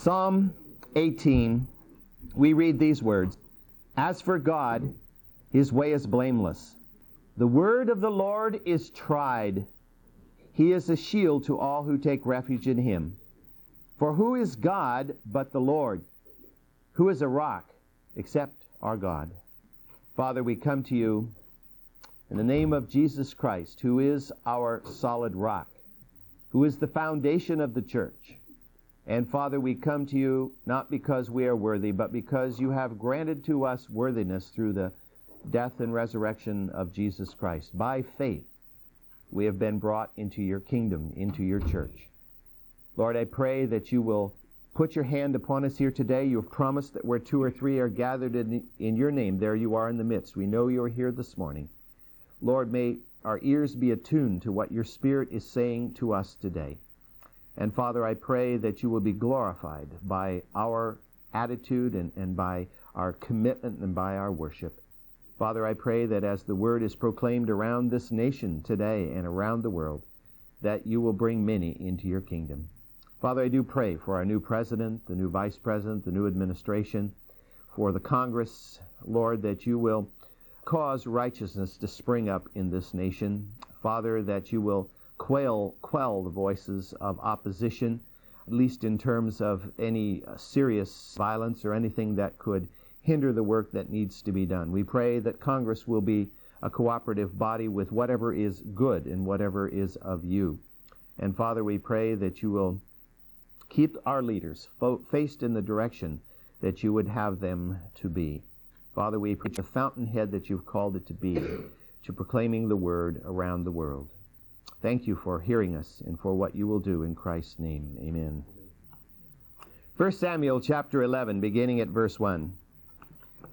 Psalm 18, we read these words As for God, his way is blameless. The word of the Lord is tried. He is a shield to all who take refuge in him. For who is God but the Lord? Who is a rock except our God? Father, we come to you in the name of Jesus Christ, who is our solid rock, who is the foundation of the church. And Father, we come to you not because we are worthy, but because you have granted to us worthiness through the death and resurrection of Jesus Christ. By faith, we have been brought into your kingdom, into your church. Lord, I pray that you will put your hand upon us here today. You have promised that where two or three are gathered in, in your name, there you are in the midst. We know you are here this morning. Lord, may our ears be attuned to what your Spirit is saying to us today. And Father, I pray that you will be glorified by our attitude and, and by our commitment and by our worship. Father, I pray that as the word is proclaimed around this nation today and around the world, that you will bring many into your kingdom. Father, I do pray for our new president, the new vice president, the new administration, for the Congress, Lord, that you will cause righteousness to spring up in this nation. Father, that you will quail, quell the voices of opposition, at least in terms of any uh, serious violence or anything that could hinder the work that needs to be done. We pray that Congress will be a cooperative body with whatever is good and whatever is of you. And Father, we pray that you will keep our leaders fo- faced in the direction that you would have them to be. Father, we preach the fountainhead that you've called it to be, to proclaiming the word around the world. Thank you for hearing us and for what you will do in Christ's name. Amen. 1 Samuel chapter 11, beginning at verse 1.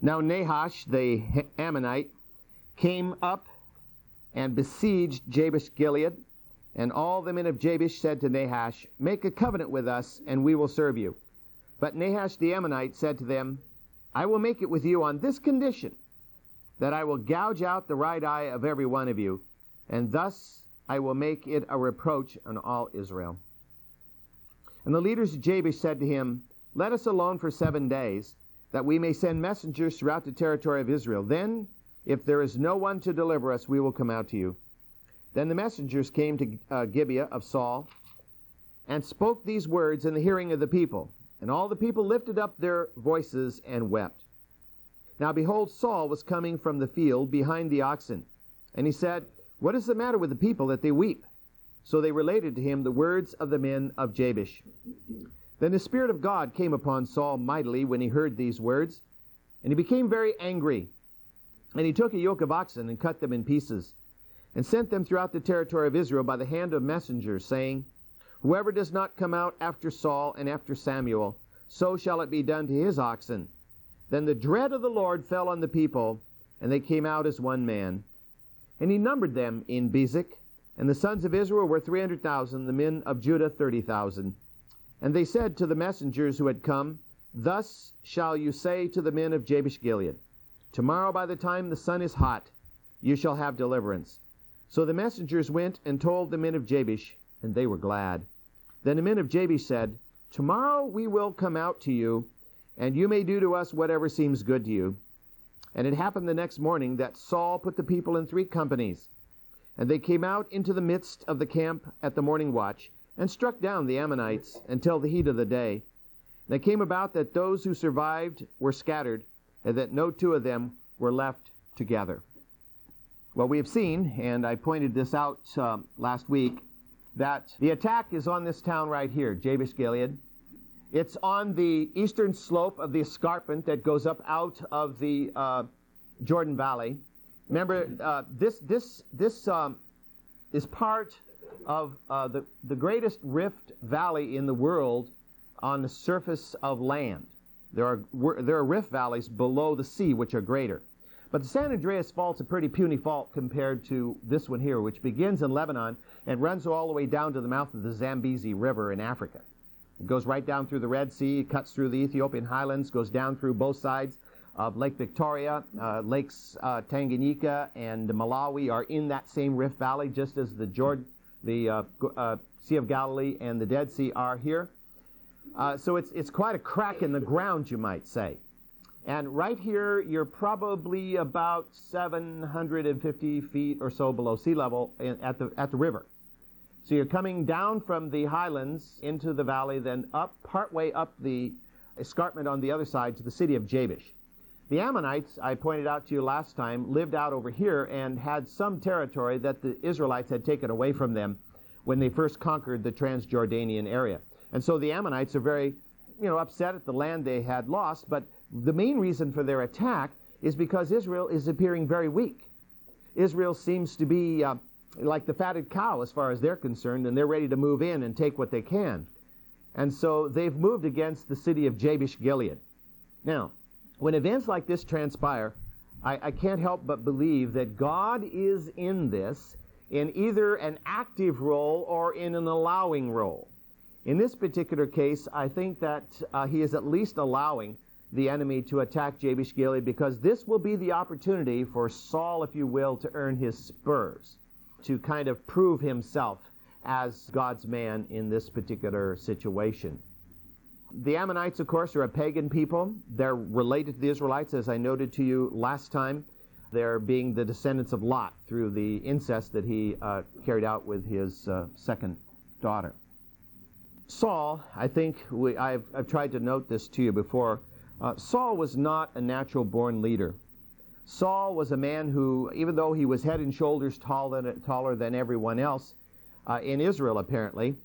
Now Nahash the Ammonite came up and besieged Jabesh Gilead, and all the men of Jabesh said to Nahash, Make a covenant with us, and we will serve you. But Nahash the Ammonite said to them, I will make it with you on this condition, that I will gouge out the right eye of every one of you, and thus I will make it a reproach on all Israel. And the leaders of Jabesh said to him, Let us alone for seven days, that we may send messengers throughout the territory of Israel. Then, if there is no one to deliver us, we will come out to you. Then the messengers came to uh, Gibeah of Saul, and spoke these words in the hearing of the people. And all the people lifted up their voices and wept. Now behold, Saul was coming from the field behind the oxen. And he said, what is the matter with the people that they weep? So they related to him the words of the men of Jabesh. Then the Spirit of God came upon Saul mightily when he heard these words, and he became very angry. And he took a yoke of oxen and cut them in pieces, and sent them throughout the territory of Israel by the hand of messengers, saying, Whoever does not come out after Saul and after Samuel, so shall it be done to his oxen. Then the dread of the Lord fell on the people, and they came out as one man. And he numbered them in Bezek. And the sons of Israel were three hundred thousand, the men of Judah thirty thousand. And they said to the messengers who had come, Thus shall you say to the men of Jabesh Gilead, Tomorrow by the time the sun is hot, you shall have deliverance. So the messengers went and told the men of Jabesh, and they were glad. Then the men of Jabesh said, Tomorrow we will come out to you, and you may do to us whatever seems good to you. And it happened the next morning that Saul put the people in three companies. And they came out into the midst of the camp at the morning watch, and struck down the Ammonites until the heat of the day. And it came about that those who survived were scattered, and that no two of them were left together. Well, we have seen, and I pointed this out uh, last week, that the attack is on this town right here, Jabesh Gilead. It's on the eastern slope of the escarpment that goes up out of the uh, Jordan Valley. Remember, uh, this this this um, is part of uh, the the greatest rift valley in the world on the surface of land. There are there are rift valleys below the sea which are greater. But the San Andreas Fault's a pretty puny fault compared to this one here, which begins in Lebanon and runs all the way down to the mouth of the Zambezi River in Africa. It goes right down through the Red Sea, cuts through the Ethiopian highlands, goes down through both sides of Lake Victoria. Uh, Lakes uh, Tanganyika and Malawi are in that same Rift Valley, just as the Jordan, the uh, uh, Sea of Galilee and the Dead Sea are here. Uh, so it's, it's quite a crack in the ground, you might say. And right here, you're probably about 750 feet or so below sea level in, at, the, at the river. So you're coming down from the highlands into the valley, then up, partway up the escarpment on the other side to the city of Jabesh. The Ammonites, I pointed out to you last time, lived out over here and had some territory that the Israelites had taken away from them when they first conquered the Transjordanian area. And so the Ammonites are very, you know, upset at the land they had lost, but the main reason for their attack is because Israel is appearing very weak. Israel seems to be uh, like the fatted cow as far as they're concerned, and they're ready to move in and take what they can. And so they've moved against the city of Jabesh Gilead. Now, when events like this transpire, I, I can't help but believe that God is in this in either an active role or in an allowing role. In this particular case, I think that uh, he is at least allowing the enemy to attack Jabesh Gilead because this will be the opportunity for Saul, if you will, to earn his spurs, to kind of prove himself as God's man in this particular situation. The Ammonites, of course, are a pagan people. They're related to the Israelites, as I noted to you last time. They're being the descendants of Lot through the incest that he uh, carried out with his uh, second daughter. Saul, I think we, I've, I've, tried to note this to you before. Uh, Saul was not a natural born leader. Saul was a man who, even though he was head and shoulders taller than, taller than everyone else uh, in Israel, apparently,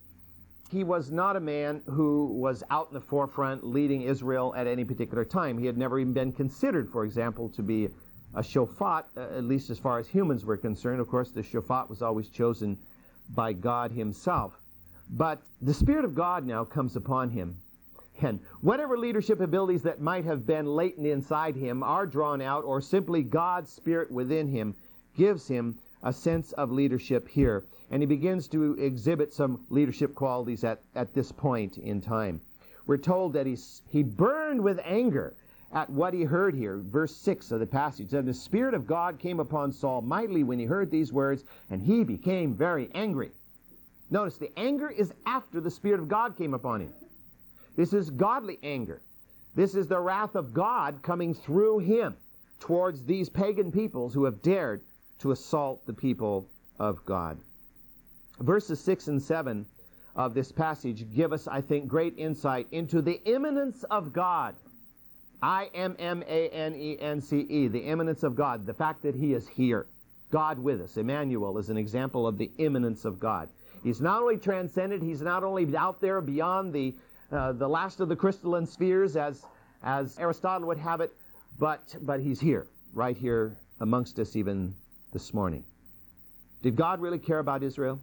he was not a man who was out in the forefront leading Israel at any particular time. He had never even been considered, for example, to be a shofat, uh, at least as far as humans were concerned. Of course, the shofat was always chosen by God himself. But the Spirit of God now comes upon him. And whatever leadership abilities that might have been latent inside him are drawn out, or simply God's Spirit within him gives him a sense of leadership here and he begins to exhibit some leadership qualities at, at this point in time. We're told that he's, he burned with anger at what he heard here. Verse 6 of the passage. And the Spirit of God came upon Saul mightily when he heard these words, and he became very angry. Notice the anger is after the Spirit of God came upon him. This is godly anger. This is the wrath of God coming through him towards these pagan peoples who have dared to assault the people of God. Verses 6 and 7 of this passage give us, I think, great insight into the immanence of God. I M M A N E N C E, the immanence of God, the fact that He is here, God with us. Emmanuel is an example of the immanence of God. He's not only transcended, He's not only out there beyond the, uh, the last of the crystalline spheres, as, as Aristotle would have it, but, but He's here, right here amongst us even this morning. Did God really care about Israel?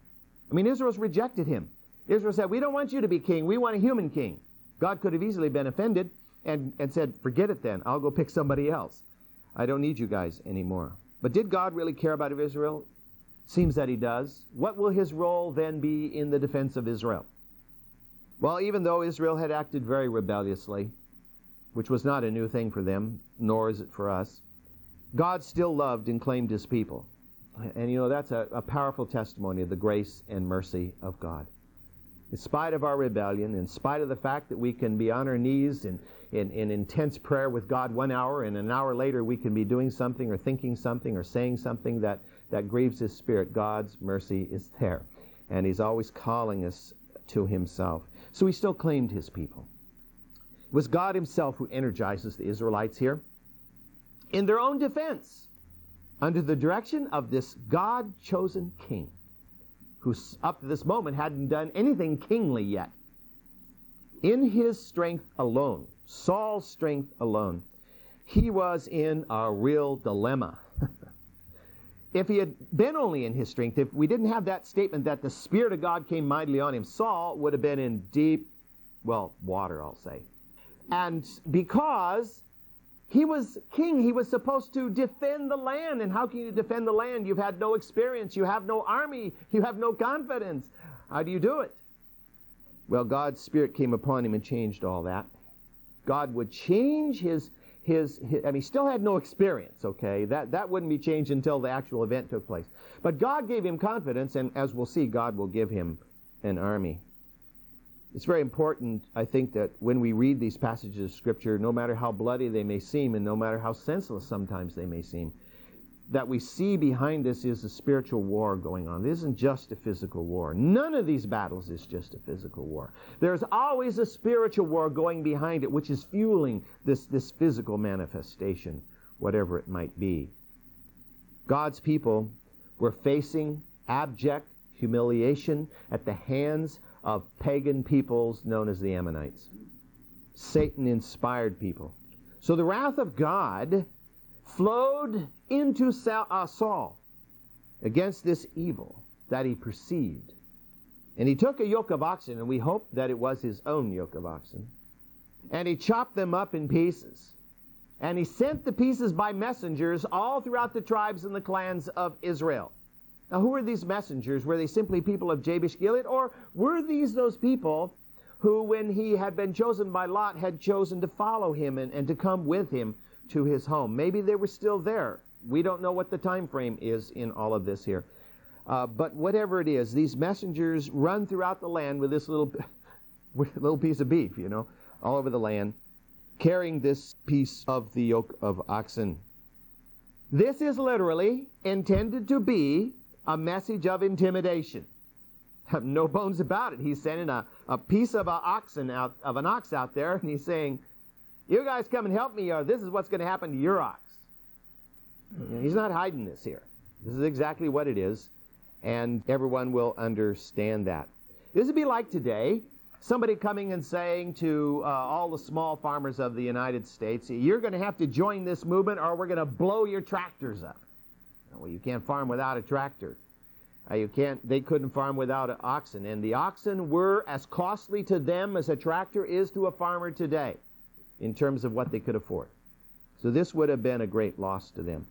I mean, Israel's rejected him. Israel said, We don't want you to be king. We want a human king. God could have easily been offended and, and said, Forget it then. I'll go pick somebody else. I don't need you guys anymore. But did God really care about Israel? Seems that he does. What will his role then be in the defense of Israel? Well, even though Israel had acted very rebelliously, which was not a new thing for them, nor is it for us, God still loved and claimed his people. And you know, that's a, a powerful testimony of the grace and mercy of God. In spite of our rebellion, in spite of the fact that we can be on our knees in, in, in, intense prayer with God one hour, and an hour later we can be doing something or thinking something or saying something that, that grieves His Spirit, God's mercy is there. And He's always calling us to Himself. So He still claimed His people. It was God Himself who energizes the Israelites here in their own defense under the direction of this God chosen king, who up to this moment hadn't done anything kingly yet. In his strength alone, Saul's strength alone, he was in a real dilemma. If he had been only in his strength, if we didn't have that statement that the Spirit of God came mightily on him, Saul would have been in deep, well, water, I'll say. And because he was king. He was supposed to defend the land. And how can you defend the land? You've had no experience. You have no army. You have no confidence. How do you do it? Well, God's Spirit came upon him and changed all that. God would change his, his, his I mean, he still had no experience, okay? That, that wouldn't be changed until the actual event took place. But God gave him confidence, and as we'll see, God will give him an army. It's very important, I think, that when we read these passages of Scripture, no matter how bloody they may seem and no matter how senseless sometimes they may seem, that we see behind this is a spiritual war going on. This isn't just a physical war. None of these battles is just a physical war. There's always a spiritual war going behind it, which is fueling this, this physical manifestation, whatever it might be. God's people were facing abject humiliation at the hands of pagan peoples known as the Ammonites. Satan inspired people. So the wrath of God flowed into uh, Saul against this evil that he perceived. And he took a yoke of oxen, and we hope that it was his own yoke of oxen, and he chopped them up in pieces. And he sent the pieces by messengers all throughout the tribes and the clans of Israel. Now, who were these messengers? Were they simply people of Jabesh Gilead, or were these those people who, when he had been chosen by Lot, had chosen to follow him and, and to come with him to his home? Maybe they were still there. We don't know what the time frame is in all of this here. Uh, but whatever it is, these messengers run throughout the land with this little, with little piece of beef, you know, all over the land, carrying this piece of the yoke of oxen. This is literally intended to be a message of intimidation. No bones about it. He's sending a, a piece of a oxen out of an ox out there, and he's saying, "You guys come and help me, or this is what's going to happen to your ox." He's not hiding this here. This is exactly what it is, and everyone will understand that. This would be like today somebody coming and saying to uh, all the small farmers of the United States, "You're going to have to join this movement, or we're going to blow your tractors up." Well, you can't farm without a tractor. Uh, you can't. They couldn't farm without an oxen, and the oxen were as costly to them as a tractor is to a farmer today, in terms of what they could afford. So this would have been a great loss to them.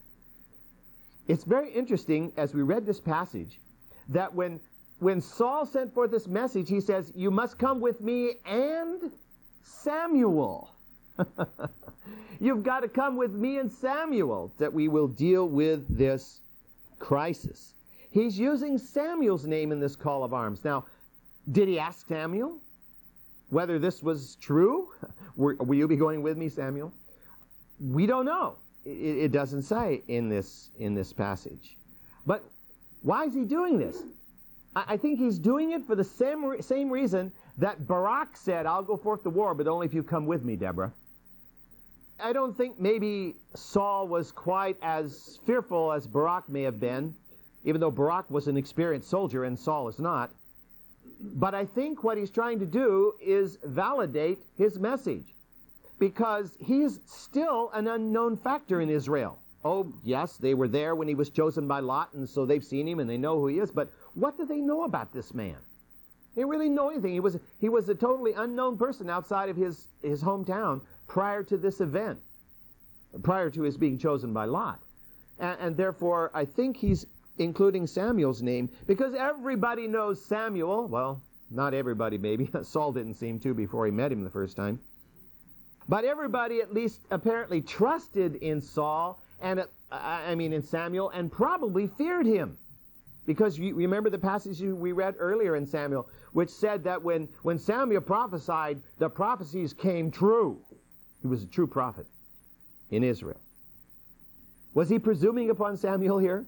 It's very interesting as we read this passage that when when Saul sent forth this message, he says, "You must come with me and Samuel." You've got to come with me and Samuel that we will deal with this crisis. He's using Samuel's name in this call of arms. Now, did he ask Samuel whether this was true? Will you be going with me, Samuel? We don't know. It, doesn't say in this in this passage. But why is he doing this? I, I think he's doing it for the same same reason that Barak said, "I'll go forth to war, but only if you come with me, Deborah." I don't think maybe Saul was quite as fearful as Barak may have been, even though Barak was an experienced soldier and Saul is not. But I think what he's trying to do is validate his message because he's still an unknown factor in Israel. Oh, yes, they were there when he was chosen by Lot, and so they've seen him and they know who he is, but what do they know about this man? They really know anything. He was, he was a totally unknown person outside of his, his hometown prior to this event, prior to his being chosen by Lot. And, and therefore, I think he's including Samuel's name because everybody knows Samuel. Well, not everybody, maybe. Saul didn't seem to before he met him the first time. But everybody at least apparently trusted in Saul and, uh, I mean, in Samuel and probably feared him. Because you remember the passage we read earlier in Samuel, which said that when, when Samuel prophesied, the prophecies came true. He was a true prophet in Israel. Was he presuming upon Samuel here?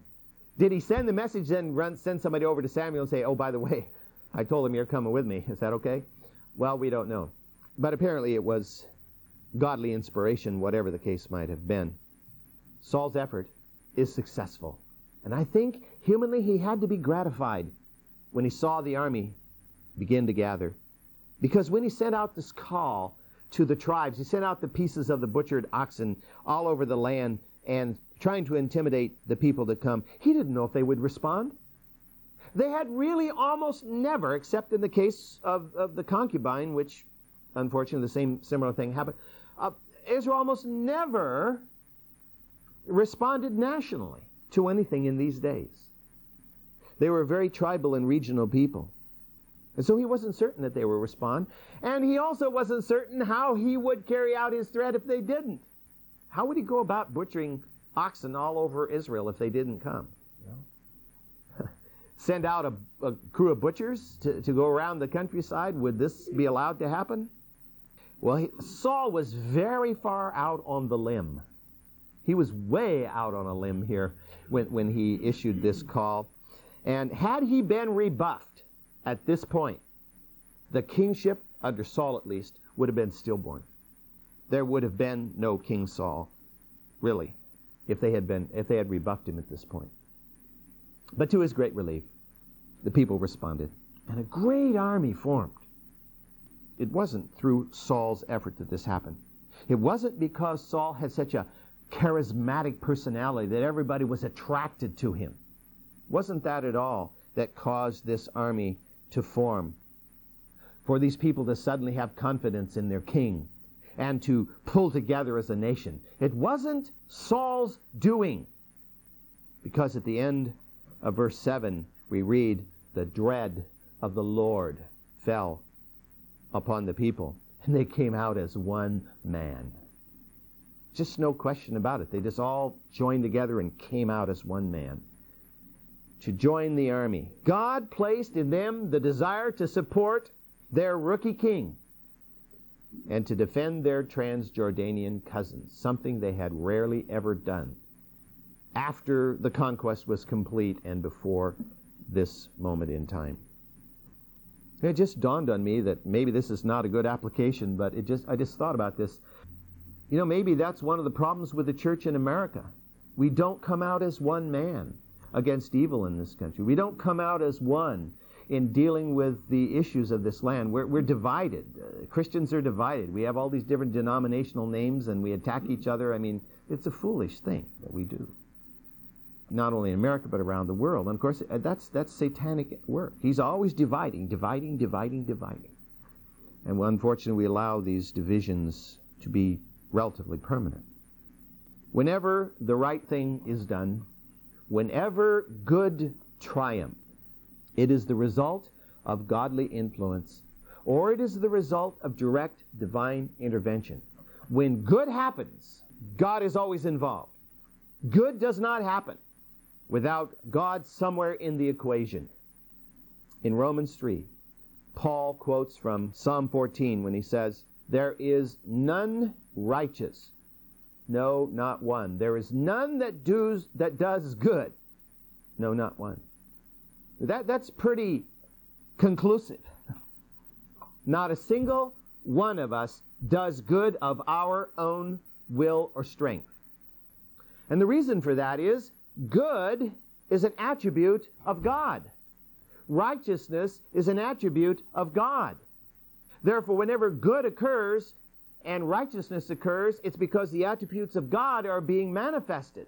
Did he send the message then run, send somebody over to Samuel and say, oh, by the way, I told him you're coming with me. Is that okay? Well, we don't know. But apparently it was godly inspiration, whatever the case might have been. Saul's effort is successful. And I think humanly he had to be gratified when he saw the army begin to gather. Because when he sent out this call to the tribes. He sent out the pieces of the butchered oxen all over the land and trying to intimidate the people to come. He didn't know if they would respond. They had really almost never, except in the case of, of the concubine, which unfortunately the same similar thing happened. Uh, Israel almost never responded nationally to anything in these days. They were very tribal and regional people. And so he wasn't certain that they would respond. And he also wasn't certain how he would carry out his threat if they didn't. How would he go about butchering oxen all over Israel if they didn't come? send out a, a crew of butchers to, to go around the countryside? Would this be allowed to happen? Well, he, Saul was very far out on the limb. He was way out on a limb here when, when he issued this call. And had he been rebuffed at this point, the kingship, under Saul at least, would have been stillborn. There would have been no King Saul, really, if they had been if they had rebuffed him at this point. But to his great relief, the people responded, and a great army formed. It wasn't through Saul's effort that this happened. It wasn't because Saul had such a charismatic personality that everybody was attracted to him. It wasn't that at all that caused this army to form. For these people to suddenly have confidence in their king and to pull together as a nation. It wasn't Saul's doing. Because at the end of verse 7, we read, The dread of the Lord fell upon the people, and they came out as one man. Just no question about it. They just all joined together and came out as one man to join the army. God placed in them the desire to support their rookie king and to defend their Transjordanian cousins, something they had rarely ever done after the conquest was complete and before this moment in time. It just dawned on me that maybe this is not a good application, but it just I just thought about this. You know, maybe that's one of the problems with the church in America. We don't come out as one man against evil in this country. We don't come out as one in dealing with the issues of this land. We're, we're divided. Uh, Christians are divided. We have all these different denominational names and we attack each other. I mean, it's a foolish thing that we do. Not only in America, but around the world. And of course, uh, that's, that's satanic work. He's always dividing, dividing, dividing, dividing. And unfortunately, we allow these divisions to be relatively permanent. Whenever the right thing is done, whenever good triumphs, it is the result of godly influence, or it is the result of direct divine intervention. When good happens, God is always involved. Good does not happen without God somewhere in the equation. In Romans 3, Paul quotes from Psalm 14 when he says, There is none righteous, no, not one. There is none that does, that does good, no, not one. That, that's pretty conclusive. Not a single one of us does good of our own will or strength. And the reason for that is good is an attribute of God. Righteousness is an attribute of God. Therefore, whenever good occurs and righteousness occurs, it's because the attributes of God are being manifested.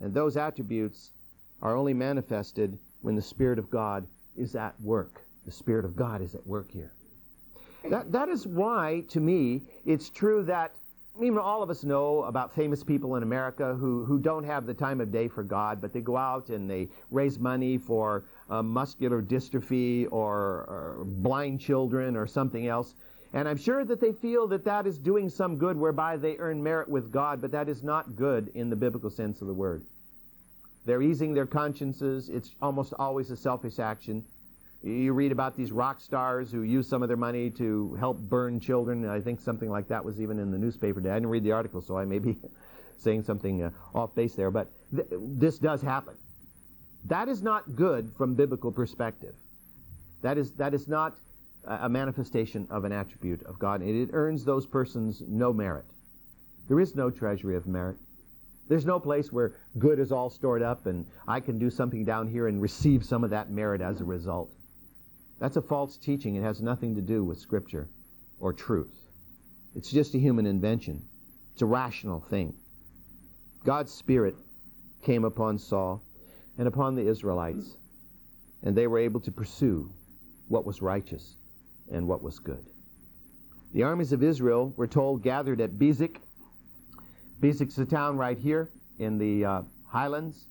And those attributes are only manifested when the Spirit of God is at work. The Spirit of God is at work here. That, that is why, to me, it's true that mean, all of us know about famous people in America who, who don't have the time of day for God, but they go out and they raise money for uh, muscular dystrophy or, or blind children or something else. And I'm sure that they feel that that is doing some good whereby they earn merit with God, but that is not good in the biblical sense of the word. They're easing their consciences. It's almost always a selfish action. You read about these rock stars who use some of their money to help burn children. I think something like that was even in the newspaper today. I didn't read the article, so I may be saying something uh, off base there. But th- this does happen. That is not good from biblical perspective. That is, that is not a manifestation of an attribute of God. It earns those persons no merit. There is no treasury of merit. There's no place where good is all stored up and I can do something down here and receive some of that merit as a result. That's a false teaching. It has nothing to do with Scripture or truth. It's just a human invention. It's a rational thing. God's Spirit came upon Saul and upon the Israelites, and they were able to pursue what was righteous and what was good. The armies of Israel, we're told, gathered at Bezek Bezek's a town right here in the uh, highlands,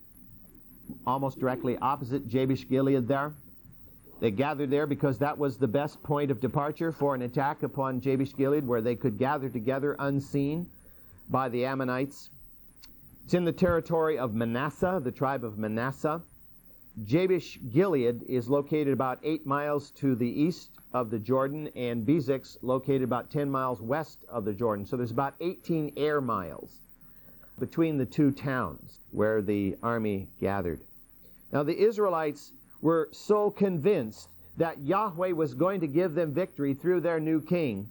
almost directly opposite Jabesh Gilead there. They gathered there because that was the best point of departure for an attack upon Jabesh Gilead, where they could gather together unseen by the Ammonites. It's in the territory of Manasseh, the tribe of Manasseh. Jabesh Gilead is located about eight miles to the east of the Jordan, and Bezek's located about 10 miles west of the Jordan. So there's about 18 air miles between the two towns where the army gathered. Now the Israelites were so convinced that Yahweh was going to give them victory through their new king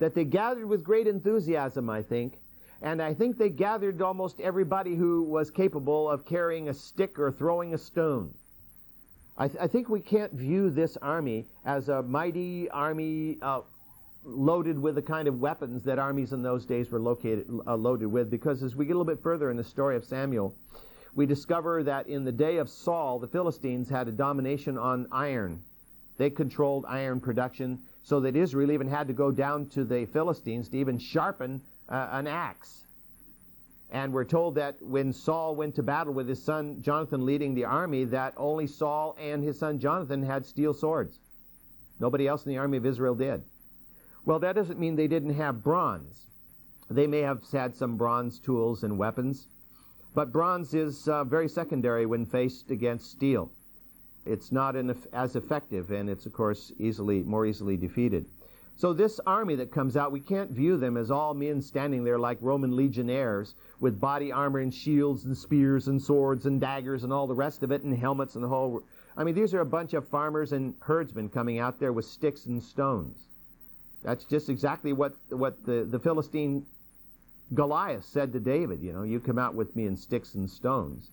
that they gathered with great enthusiasm, I think. And I think they gathered almost everybody who was capable of carrying a stick or throwing a stone. I, th- I think we can't view this army as a mighty army uh, loaded with the kind of weapons that armies in those days were located, uh, loaded with, because as we get a little bit further in the story of Samuel, we discover that in the day of Saul, the Philistines had a domination on iron. They controlled iron production, so that Israel even had to go down to the Philistines to even sharpen uh, an axe. And we're told that when Saul went to battle with his son Jonathan leading the army, that only Saul and his son Jonathan had steel swords. Nobody else in the army of Israel did. Well, that doesn't mean they didn't have bronze. They may have had some bronze tools and weapons, but bronze is uh, very secondary when faced against steel. It's not as effective, and it's, of course, easily more easily defeated. So this army that comes out, we can't view them as all men standing there like Roman legionnaires with body armor and shields and spears and swords and daggers and all the rest of it and helmets and the whole. I mean, these are a bunch of farmers and herdsmen coming out there with sticks and stones. That's just exactly what what the, the Philistine Goliath said to David. You know, you come out with me in sticks and stones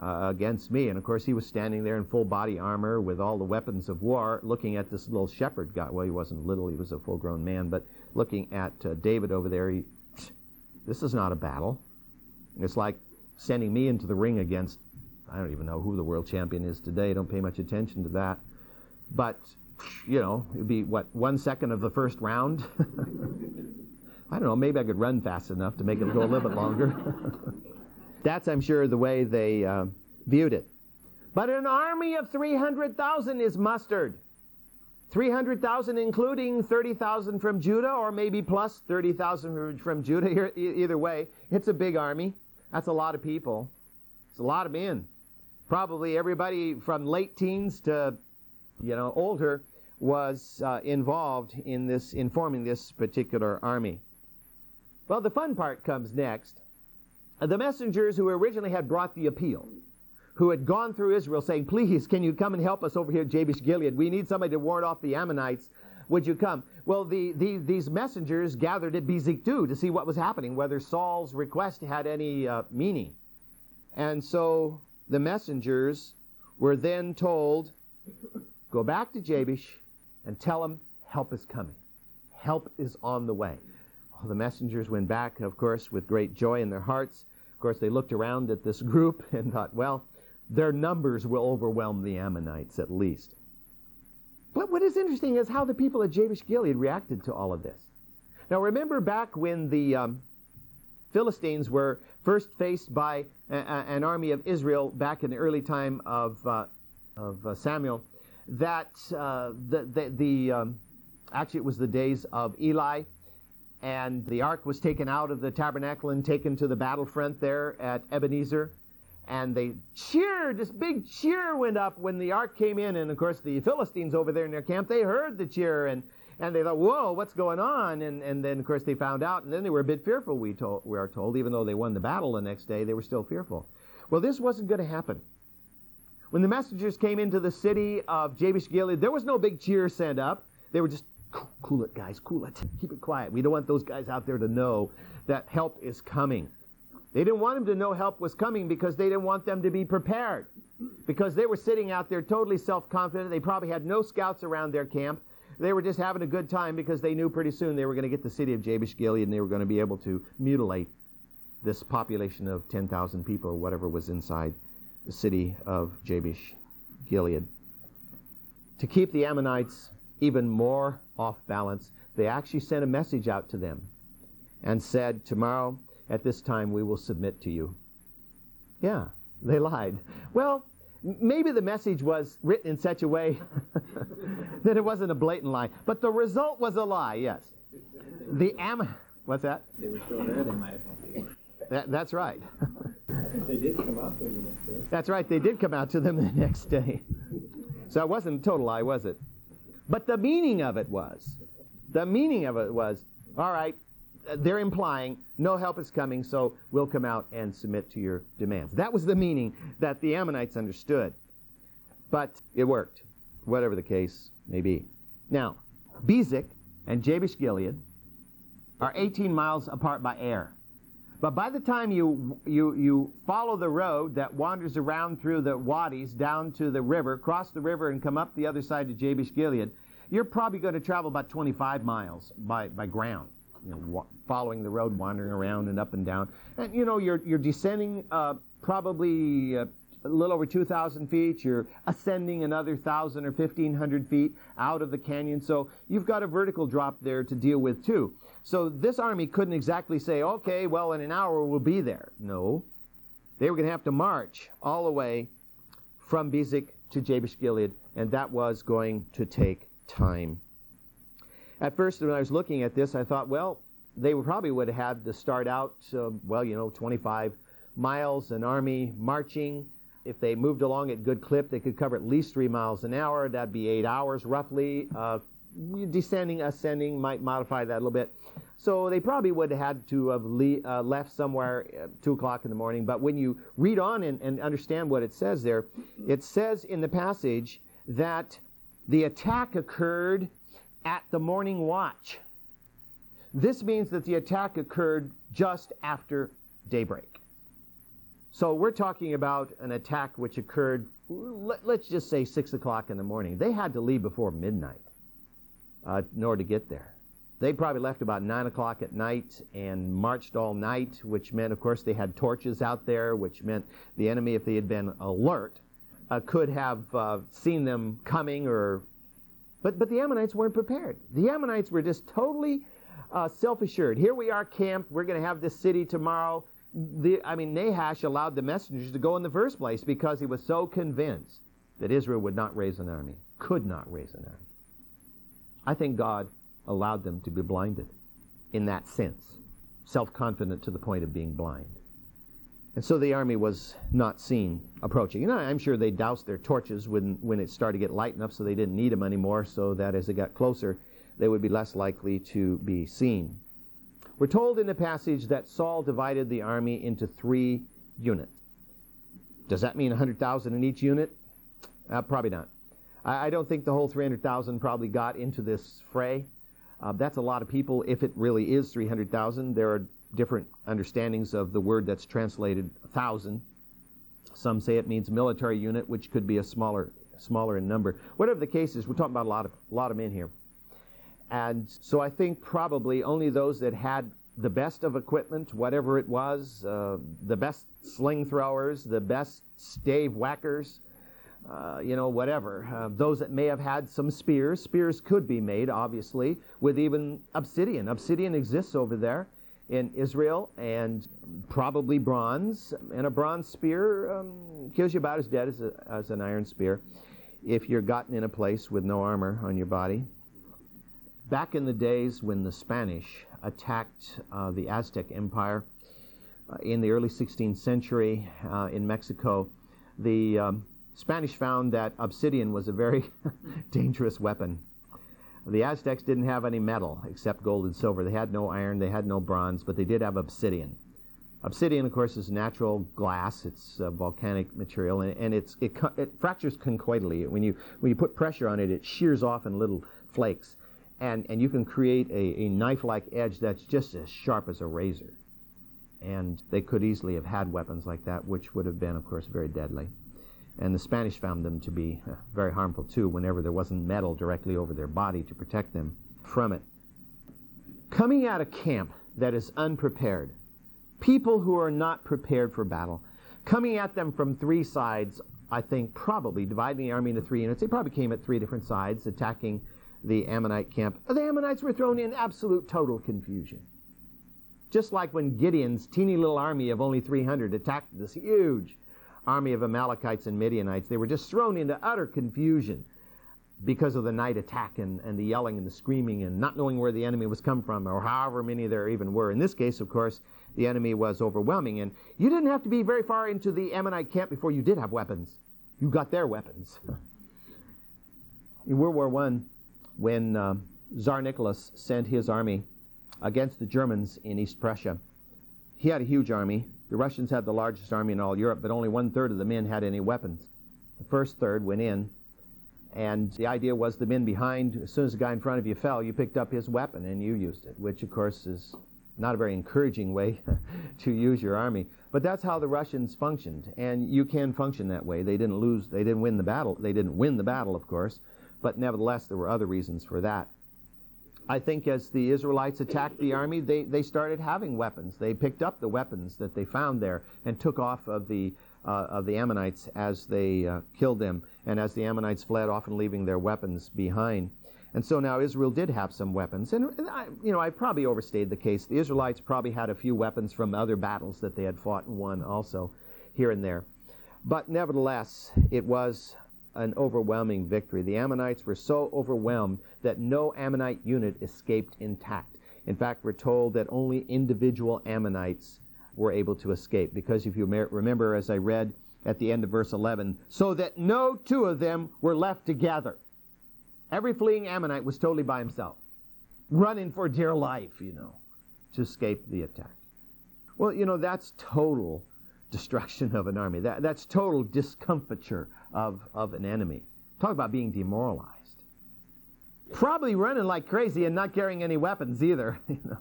uh, against me. And of course, he was standing there in full body armor with all the weapons of war, looking at this little shepherd guy. Well, he wasn't little, he was a full grown man, but looking at uh, David over there, he, this is not a battle. It's like sending me into the ring against, I don't even know who the world champion is today, don't pay much attention to that. But, you know, it'd be, what, one second of the first round? I don't know, maybe I could run fast enough to make it go a little bit longer. That's, I'm sure, the way they uh, viewed it. But an army of 300,000 is mustered. 300,000 including 30,000 from Judah, or maybe plus 30,000 from Judah. Either way, it's a big army. That's a lot of people. It's a lot of men. Probably everybody from late teens to, you know, older was uh, involved in this, in forming this particular army. Well, the fun part comes next the messengers who originally had brought the appeal, who had gone through Israel saying, Please, can you come and help us over here at Jabesh Gilead? We need somebody to ward off the Ammonites. Would you come? Well, the, the, these messengers gathered at Bezek to see what was happening, whether Saul's request had any uh, meaning. And so the messengers were then told, Go back to Jabesh and tell him help is coming. Help is on the way. The messengers went back, of course, with great joy in their hearts Of course, they looked around at this group and thought, well, their numbers will overwhelm the Ammonites at least. But what is interesting is how the people at Jabesh Gilead reacted to all of this. Now, remember back when the um, Philistines were first faced by a, a, an army of Israel back in the early time of, uh, of uh, Samuel, that uh, the, the, the um, actually it was the days of Eli and the ark was taken out of the tabernacle and taken to the battlefront there at Ebenezer. And they cheered, this big cheer went up when the ark came in. And of course, the Philistines over there in their camp, they heard the cheer and, and they thought, whoa, what's going on? And, and then, of course, they found out. And then they were a bit fearful, we, told, we are told. Even though they won the battle the next day, they were still fearful. Well, this wasn't going to happen. When the messengers came into the city of Jabesh Gilead, there was no big cheer sent up. They were just Cool it, guys. Cool it. Keep it quiet. We don't want those guys out there to know that help is coming. They didn't want them to know help was coming because they didn't want them to be prepared. Because they were sitting out there totally self confident. They probably had no scouts around their camp. They were just having a good time because they knew pretty soon they were going to get the city of Jabesh Gilead and they were going to be able to mutilate this population of 10,000 people or whatever was inside the city of Jabesh Gilead. To keep the Ammonites even more off balance, they actually sent a message out to them and said, Tomorrow at this time we will submit to you. Yeah, they lied. Well, maybe the message was written in such a way that it wasn't a blatant lie, but the result was a lie, yes. The Am. What's that? They were still there, they might have that, That's right. They did come out to them the next day. That's right, they did come out to them the next day. So it wasn't a total lie, was it? But the meaning of it was, the meaning of it was, all right, they're implying no help is coming, so we'll come out and submit to your demands. That was the meaning that the Ammonites understood. But it worked, whatever the case may be. Now, Bezek and Jabesh Gilead are 18 miles apart by air. But by the time you, you, you follow the road that wanders around through the wadis down to the river, cross the river, and come up the other side to Jabesh Gilead, you're probably going to travel about 25 miles by, by ground you know, following the road, wandering around and up and down. And you know, you're you're descending uh, probably uh, a little over 2,000 feet. You're ascending another 1,000 or 1,500 feet out of the canyon. So you've got a vertical drop there to deal with too. So this army couldn't exactly say, okay, well, in an hour we'll be there. No, they were going to have to march all the way from Bezek to Jabesh Gilead, and that was going to take time. At first, when I was looking at this, I thought, well, they probably would have had to start out, uh, well, you know, 25 miles, an army marching. If they moved along at good clip, they could cover at least three miles an hour. That'd be eight hours roughly. Uh, descending, ascending might modify that a little bit. So they probably would have had to have le- uh, left somewhere at 2 o'clock in the morning. But when you read on and, and understand what it says there, it says in the passage that the attack occurred at the morning watch. This means that the attack occurred just after daybreak. So we're talking about an attack which occurred, let, us just say 6 o'clock in the morning. They had to leave before midnight uh, in order to get there. They probably left about 9 o'clock at night and marched all night, which meant, of course, they had torches out there, which meant the enemy, if they had been alert, uh, could have uh, seen them coming or but, but the Ammonites weren't prepared. The Ammonites were just totally uh, self assured. Here we are camped. We're going to have this city tomorrow. The, I mean, Nahash allowed the messengers to go in the first place because he was so convinced that Israel would not raise an army, could not raise an army. I think God allowed them to be blinded in that sense, self confident to the point of being blind. And so the army was not seen approaching. Know, I'm sure they doused their torches when, when it started to get light enough so they didn't need them anymore, so that as they got closer, they would be less likely to be seen. We're told in the passage that Saul divided the army into three units. Does that mean 100,000 in each unit? Uh, probably not. I, I, don't think the whole 300,000 probably got into this fray. Uh, that's a lot of people if it really is 300,000. There are different understandings of the word that's translated thousand. Some say it means military unit, which could be a smaller, smaller in number. Whatever the case is, we're talking about a lot of, a lot of men here. And so I think probably only those that had the best of equipment, whatever it was, uh, the best sling throwers, the best stave whackers, uh, you know, whatever. Uh, those that may have had some spears. Spears could be made, obviously, with even obsidian. Obsidian exists over there in Israel, and probably bronze. And a bronze spear um, kills you about as dead as, a, as an iron spear if you're gotten in a place with no armor on your body. Back in the days when the Spanish attacked uh, the Aztec Empire uh, in the early 16th century uh, in Mexico, the um, Spanish found that obsidian was a very dangerous weapon. The Aztecs didn't have any metal except gold and silver. They had no iron, they had no bronze, but they did have obsidian. Obsidian, of course, is natural glass. It's a volcanic material, and, and it, it fractures conchoidally. When you, when you put pressure on it, it shears off in little flakes. And, and you can create a, a knife-like edge that's just as sharp as a razor. And they could easily have had weapons like that, which would have been, of course, very deadly. And the Spanish found them to be uh, very harmful too whenever there wasn't metal directly over their body to protect them from it. Coming out of camp that is unprepared, people who are not prepared for battle, coming at them from three sides, I think probably dividing the army into three units. They probably came at three different sides attacking the Ammonite camp. The Ammonites were thrown in absolute total confusion. Just like when Gideon's teeny little army of only 300 attacked this huge army of Amalekites and Midianites. They were just thrown into utter confusion. because of the night attack and, and the yelling and the screaming and not knowing where the enemy was come from or however many there even were. In this case, of course, the enemy was overwhelming. And you didn't have to be very far into the Ammonite camp before you did have weapons. You got their weapons. in World War I, when uh, Tsar Nicholas sent his army against the Germans in East Prussia, he had a huge army. The Russians had the largest army in all Europe, but only one third of the men had any weapons. The first third went in, and the idea was the men behind, as soon as the guy in front of you fell, you picked up his weapon and you used it, which of course is not a very encouraging way to use your army. But that's how the Russians functioned, and you can function that way. They didn't lose, they didn't win the battle. They didn't win the battle, of course, but nevertheless, there were other reasons for that. I think as the Israelites attacked the army, they, they started having weapons. They picked up the weapons that they found there and took off of the, uh, of the Ammonites as they uh, killed them, and as the Ammonites fled, often leaving their weapons behind. And so now Israel did have some weapons. And, and I, you know, I probably overstayed the case. The Israelites probably had a few weapons from other battles that they had fought and won also here and there. But nevertheless, it was an overwhelming victory. The Ammonites were so overwhelmed that no Ammonite unit escaped intact. In fact, we're told that only individual Ammonites were able to escape. Because if you remember, as I read at the end of verse 11, so that no two of them were left together. Every fleeing Ammonite was totally by himself, running for dear life, you know, to escape the attack. Well, you know, that's total destruction of an army. That, that's total discomfiture of, of an enemy. Talk about being demoralized. Probably running like crazy and not carrying any weapons either. You know.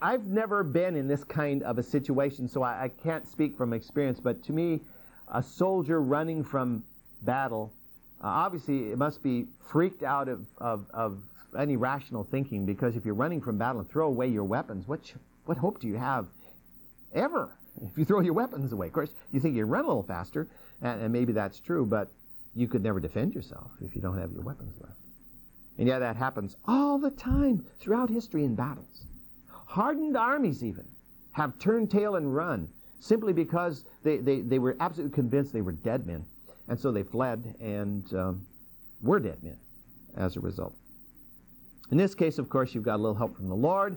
I've never been in this kind of a situation, so I, I can't speak from experience, but to me, a soldier running from battle uh, obviously, it must be freaked out of, of, of, any rational thinking because if you're running from battle and throw away your weapons, what, what hope do you have ever if you throw your weapons away? Of course, you think you run a little faster, and, and maybe that's true, but you could never defend yourself if you don't have your weapons left. And yet that happens all the time throughout history in battles. Hardened armies, even, have turned tail and run simply because they, they, they were absolutely convinced they were dead men and so they fled and um, were dead men as a result. In this case, of course, you've got a little help from the Lord.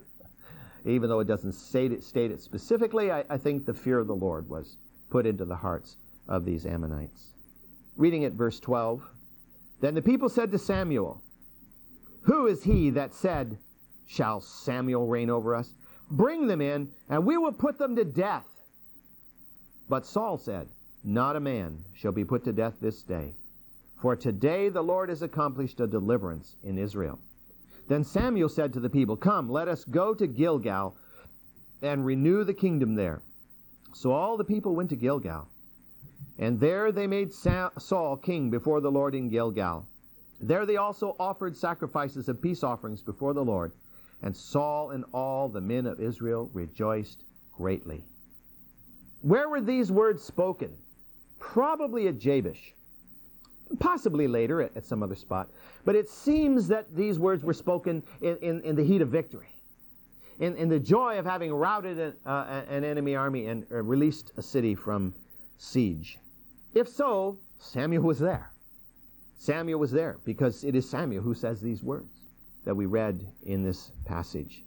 Even though it doesn't state it, state it specifically, I, I think the fear of the Lord was put into the hearts of these Ammonites. Reading at verse 12 Then the people said to Samuel, Who is he that said, Shall Samuel reign over us? Bring them in, and we will put them to death. But Saul said, not a man shall be put to death this day. For today the Lord has accomplished a deliverance in Israel. Then Samuel said to the people, Come, let us go to Gilgal and renew the kingdom there. So all the people went to Gilgal. And there they made Saul king before the Lord in Gilgal. There they also offered sacrifices of peace offerings before the Lord. And Saul and all the men of Israel rejoiced greatly. Where were these words spoken? probably at Jabesh, possibly later at, at, some other spot. But it seems that these words were spoken in, in, in the heat of victory, in, in the joy of having routed an, uh, an enemy army and uh, released a city from siege. If so, Samuel was there. Samuel was there because it is Samuel who says these words that we read in this passage.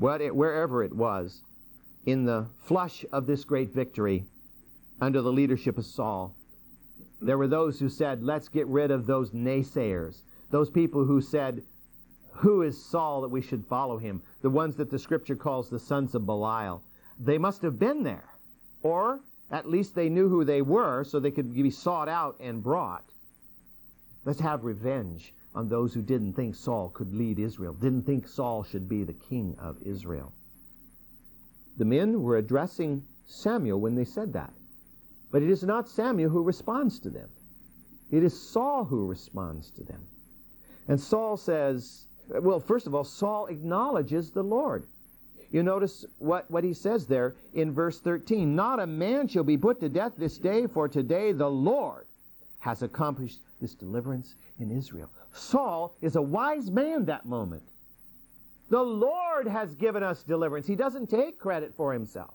It, wherever it was, in the flush of this great victory, under the leadership of Saul. There were those who said, let's get rid of those naysayers, those people who said, who is Saul that we should follow him? The ones that the scripture calls the sons of Belial. They must have been there. Or at least they knew who they were so they could be sought out and brought. Let's have revenge on those who didn't think Saul could lead Israel, didn't think Saul should be the king of Israel. The men were addressing Samuel when they said that. But it is not Samuel who responds to them. It is Saul who responds to them. And Saul says, well, first of all, Saul acknowledges the Lord. You notice what, what he says there in verse 13 Not a man shall be put to death this day, for today the Lord has accomplished this deliverance in Israel. Saul is a wise man that moment. The Lord has given us deliverance. He doesn't take credit for himself.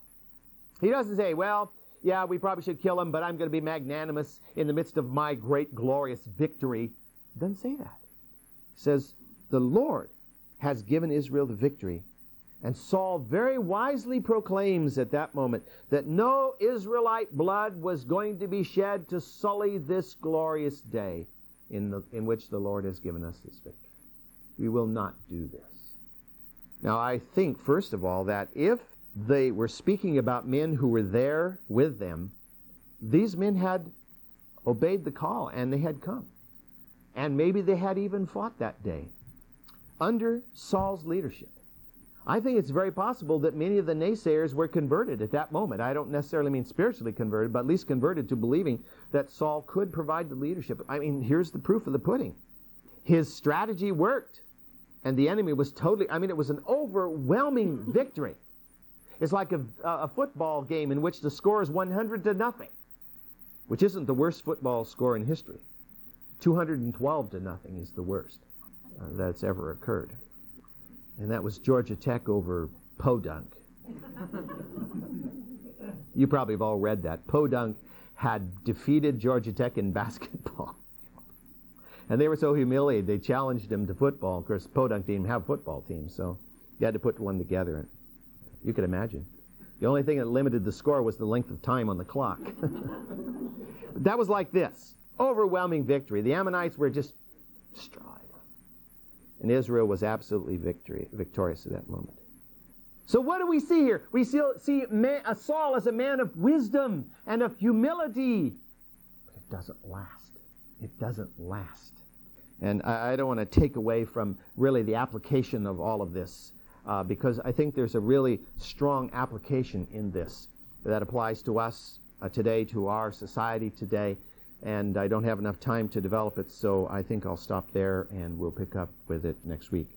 He doesn't say, Well, yeah, we probably should kill him, but I'm going to be magnanimous in the midst of my great glorious victory. It doesn't say that. It says, The Lord has given Israel the victory. And Saul very wisely proclaims at that moment that no Israelite blood was going to be shed to sully this glorious day in, the, in which the Lord has given us this victory. We will not do this. Now, I think, first of all, that if they were speaking about men who were there with them, these men had obeyed the call and they had come. And maybe they had even fought that day under Saul's leadership. I think it's very possible that many of the naysayers were converted at that moment. I don't necessarily mean spiritually converted, but at least converted to believing that Saul could provide the leadership. I mean, here's the proof of the pudding. His strategy worked, and the enemy was totally, I mean, it was an overwhelming victory. It's like a, a football game in which the score is 100 to nothing, which isn't the worst football score in history. 212 to nothing is the worst uh, that's ever occurred and that was Georgia Tech over Podunk. you probably have all read that. Podunk had defeated Georgia Tech in basketball. And they were so humiliated, they challenged him to football. Of course, Podunk didn't have a football team, so you had to put one together. You could imagine. The only thing that limited the score was the length of time on the clock. that was like this overwhelming victory. The Ammonites were just destroyed. And Israel was absolutely victory, victorious at that moment. So what do we see here? We see, see man, uh, Saul as a man of wisdom and of humility. But it doesn't last. It doesn't last. And I don't want to take away from really the application of all of this uh, because I think there's a really strong application in this that applies to us uh, today, to our society today and I don't have enough time to develop it, so I think I'll stop there and we'll pick up with it next week.